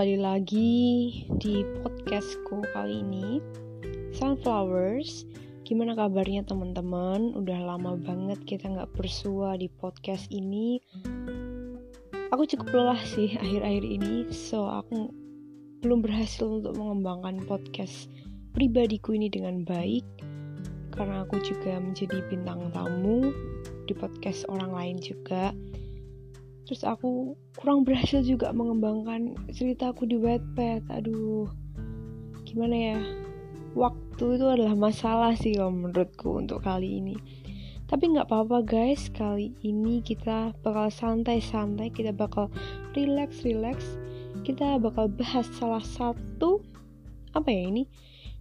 kembali lagi di podcastku kali ini. Sunflowers Gimana kabarnya teman-teman? Udah lama banget kita nggak bersua di podcast ini. Aku cukup lelah sih akhir-akhir ini So aku belum berhasil untuk mengembangkan podcast pribadiku ini dengan baik Karena aku juga menjadi bintang tamu di podcast orang lain juga terus aku kurang berhasil juga mengembangkan ceritaku di Wattpad. Aduh gimana ya? Waktu itu adalah masalah sih kalau menurutku untuk kali ini. Tapi nggak apa-apa guys. Kali ini kita bakal santai-santai kita bakal relax-relax kita bakal bahas salah satu apa ya ini?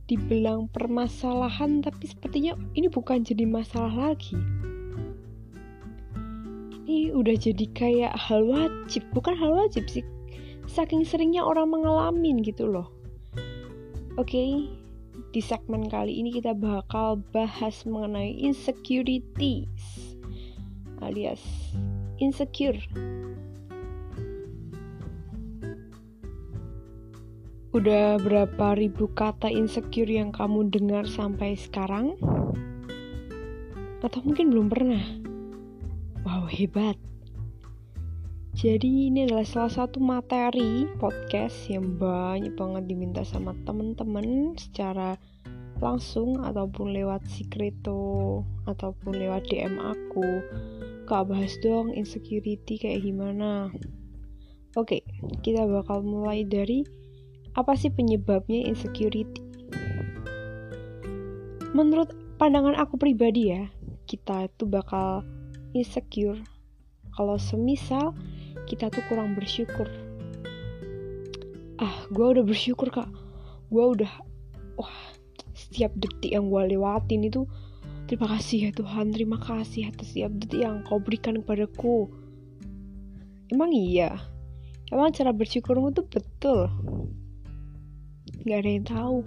Dibilang permasalahan tapi sepertinya ini bukan jadi masalah lagi ini udah jadi kayak hal wajib bukan hal wajib sih saking seringnya orang mengalami gitu loh oke okay, di segmen kali ini kita bakal bahas mengenai insecurities alias insecure Udah berapa ribu kata insecure yang kamu dengar sampai sekarang? Atau mungkin belum pernah? Wow, hebat. Jadi ini adalah salah satu materi podcast yang banyak banget diminta sama temen-temen secara langsung ataupun lewat secreto ataupun lewat DM aku. Kak bahas dong insecurity kayak gimana. Oke, kita bakal mulai dari apa sih penyebabnya insecurity? Menurut pandangan aku pribadi ya, kita itu bakal insecure. Kalau semisal kita tuh kurang bersyukur. Ah gue udah bersyukur kak. Gue udah wah setiap detik yang gue lewatin itu terima kasih ya Tuhan terima kasih atas setiap detik yang kau berikan kepadaku. Emang iya? Emang cara bersyukurmu tuh betul? Gak ada yang tahu.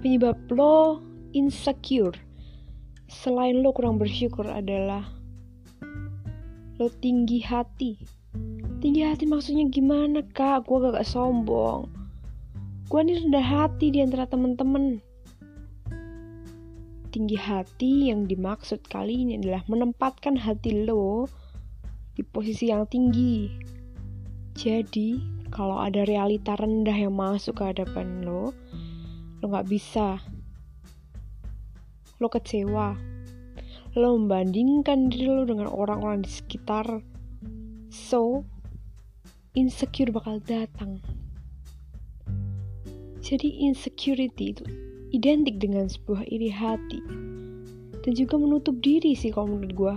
Penyebab lo insecure selain lo kurang bersyukur adalah lo tinggi hati. Tinggi hati maksudnya gimana kak? Gue gak, gak sombong. Gue ini rendah hati di antara temen-temen. Tinggi hati yang dimaksud kali ini adalah menempatkan hati lo di posisi yang tinggi. Jadi, kalau ada realita rendah yang masuk ke hadapan lo, lo gak bisa lo kecewa. Lo membandingkan diri lo dengan orang-orang di sekitar. So insecure bakal datang. Jadi insecurity itu identik dengan sebuah iri hati. Dan juga menutup diri sih kalau menurut gue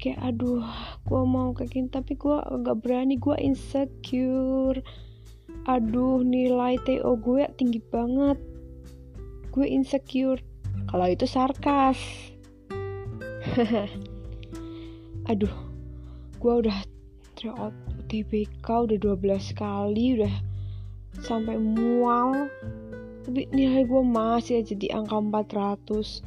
kayak aduh gue mau kayak gini tapi gue gak berani gue insecure. Aduh nilai TO gue tinggi banget. Gue insecure kalau itu sarkas. Aduh, gue udah tryout UTBK udah 12 kali, udah sampai mual. Tapi nilai gue masih aja di angka 400.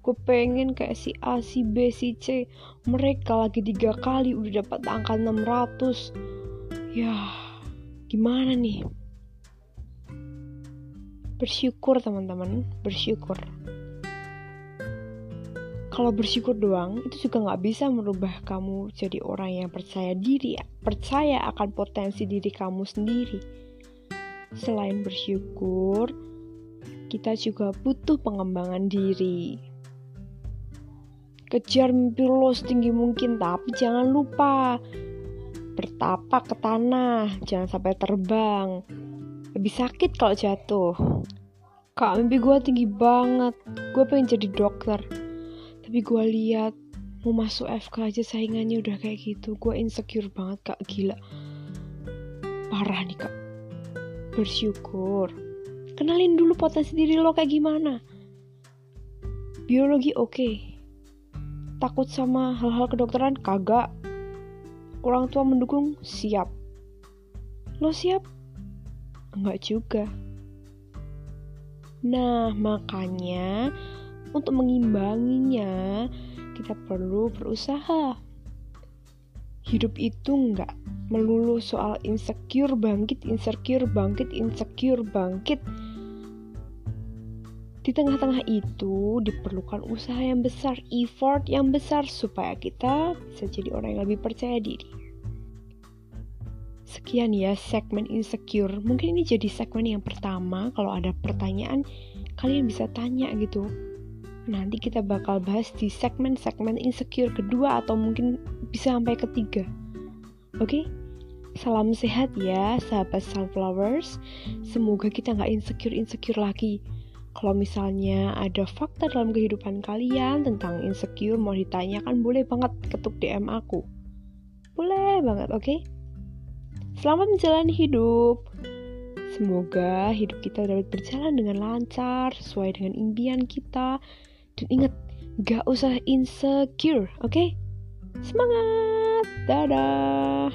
Gue pengen kayak si A, si B, si C. Mereka lagi tiga kali udah dapat angka 600. Ya, gimana nih? Bersyukur teman-teman, bersyukur kalau bersyukur doang itu juga nggak bisa merubah kamu jadi orang yang percaya diri percaya akan potensi diri kamu sendiri. Selain bersyukur kita juga butuh pengembangan diri. Kejar mimpi lo setinggi mungkin tapi jangan lupa bertapak ke tanah jangan sampai terbang. Lebih sakit kalau jatuh. Kak mimpi gue tinggi banget. Gue pengen jadi dokter tapi gue lihat mau masuk FK aja saingannya udah kayak gitu. Gue insecure banget kak. Gila. Parah nih kak. Bersyukur. Kenalin dulu potensi diri lo kayak gimana. Biologi oke. Okay. takut sama hal-hal kedokteran? Kagak. Orang tua mendukung? Siap. Lo siap? Enggak juga. Nah makanya untuk mengimbanginya, kita perlu berusaha. hidup itu nggak melulu soal insecure bangkit, insecure bangkit, insecure bangkit. Di tengah-tengah itu diperlukan usaha yang besar, effort yang besar supaya kita bisa jadi orang yang lebih percaya diri. Sekian ya segmen insecure. Mungkin ini jadi segmen yang pertama. Kalau ada pertanyaan, kalian bisa tanya gitu. Nanti kita bakal bahas di segmen-segmen insecure kedua atau mungkin bisa sampai ketiga. Oke? Okay? Salam sehat ya, sahabat sunflowers. Semoga kita nggak insecure-insecure lagi. Kalau misalnya ada fakta dalam kehidupan kalian tentang insecure mau ditanyakan, boleh banget ketuk DM aku. Boleh banget, oke? Okay? Selamat menjalani hidup. Semoga hidup kita dapat berjalan dengan lancar, sesuai dengan impian kita. Dan ingat, gak usah insecure, oke? Okay? Semangat! Dadah!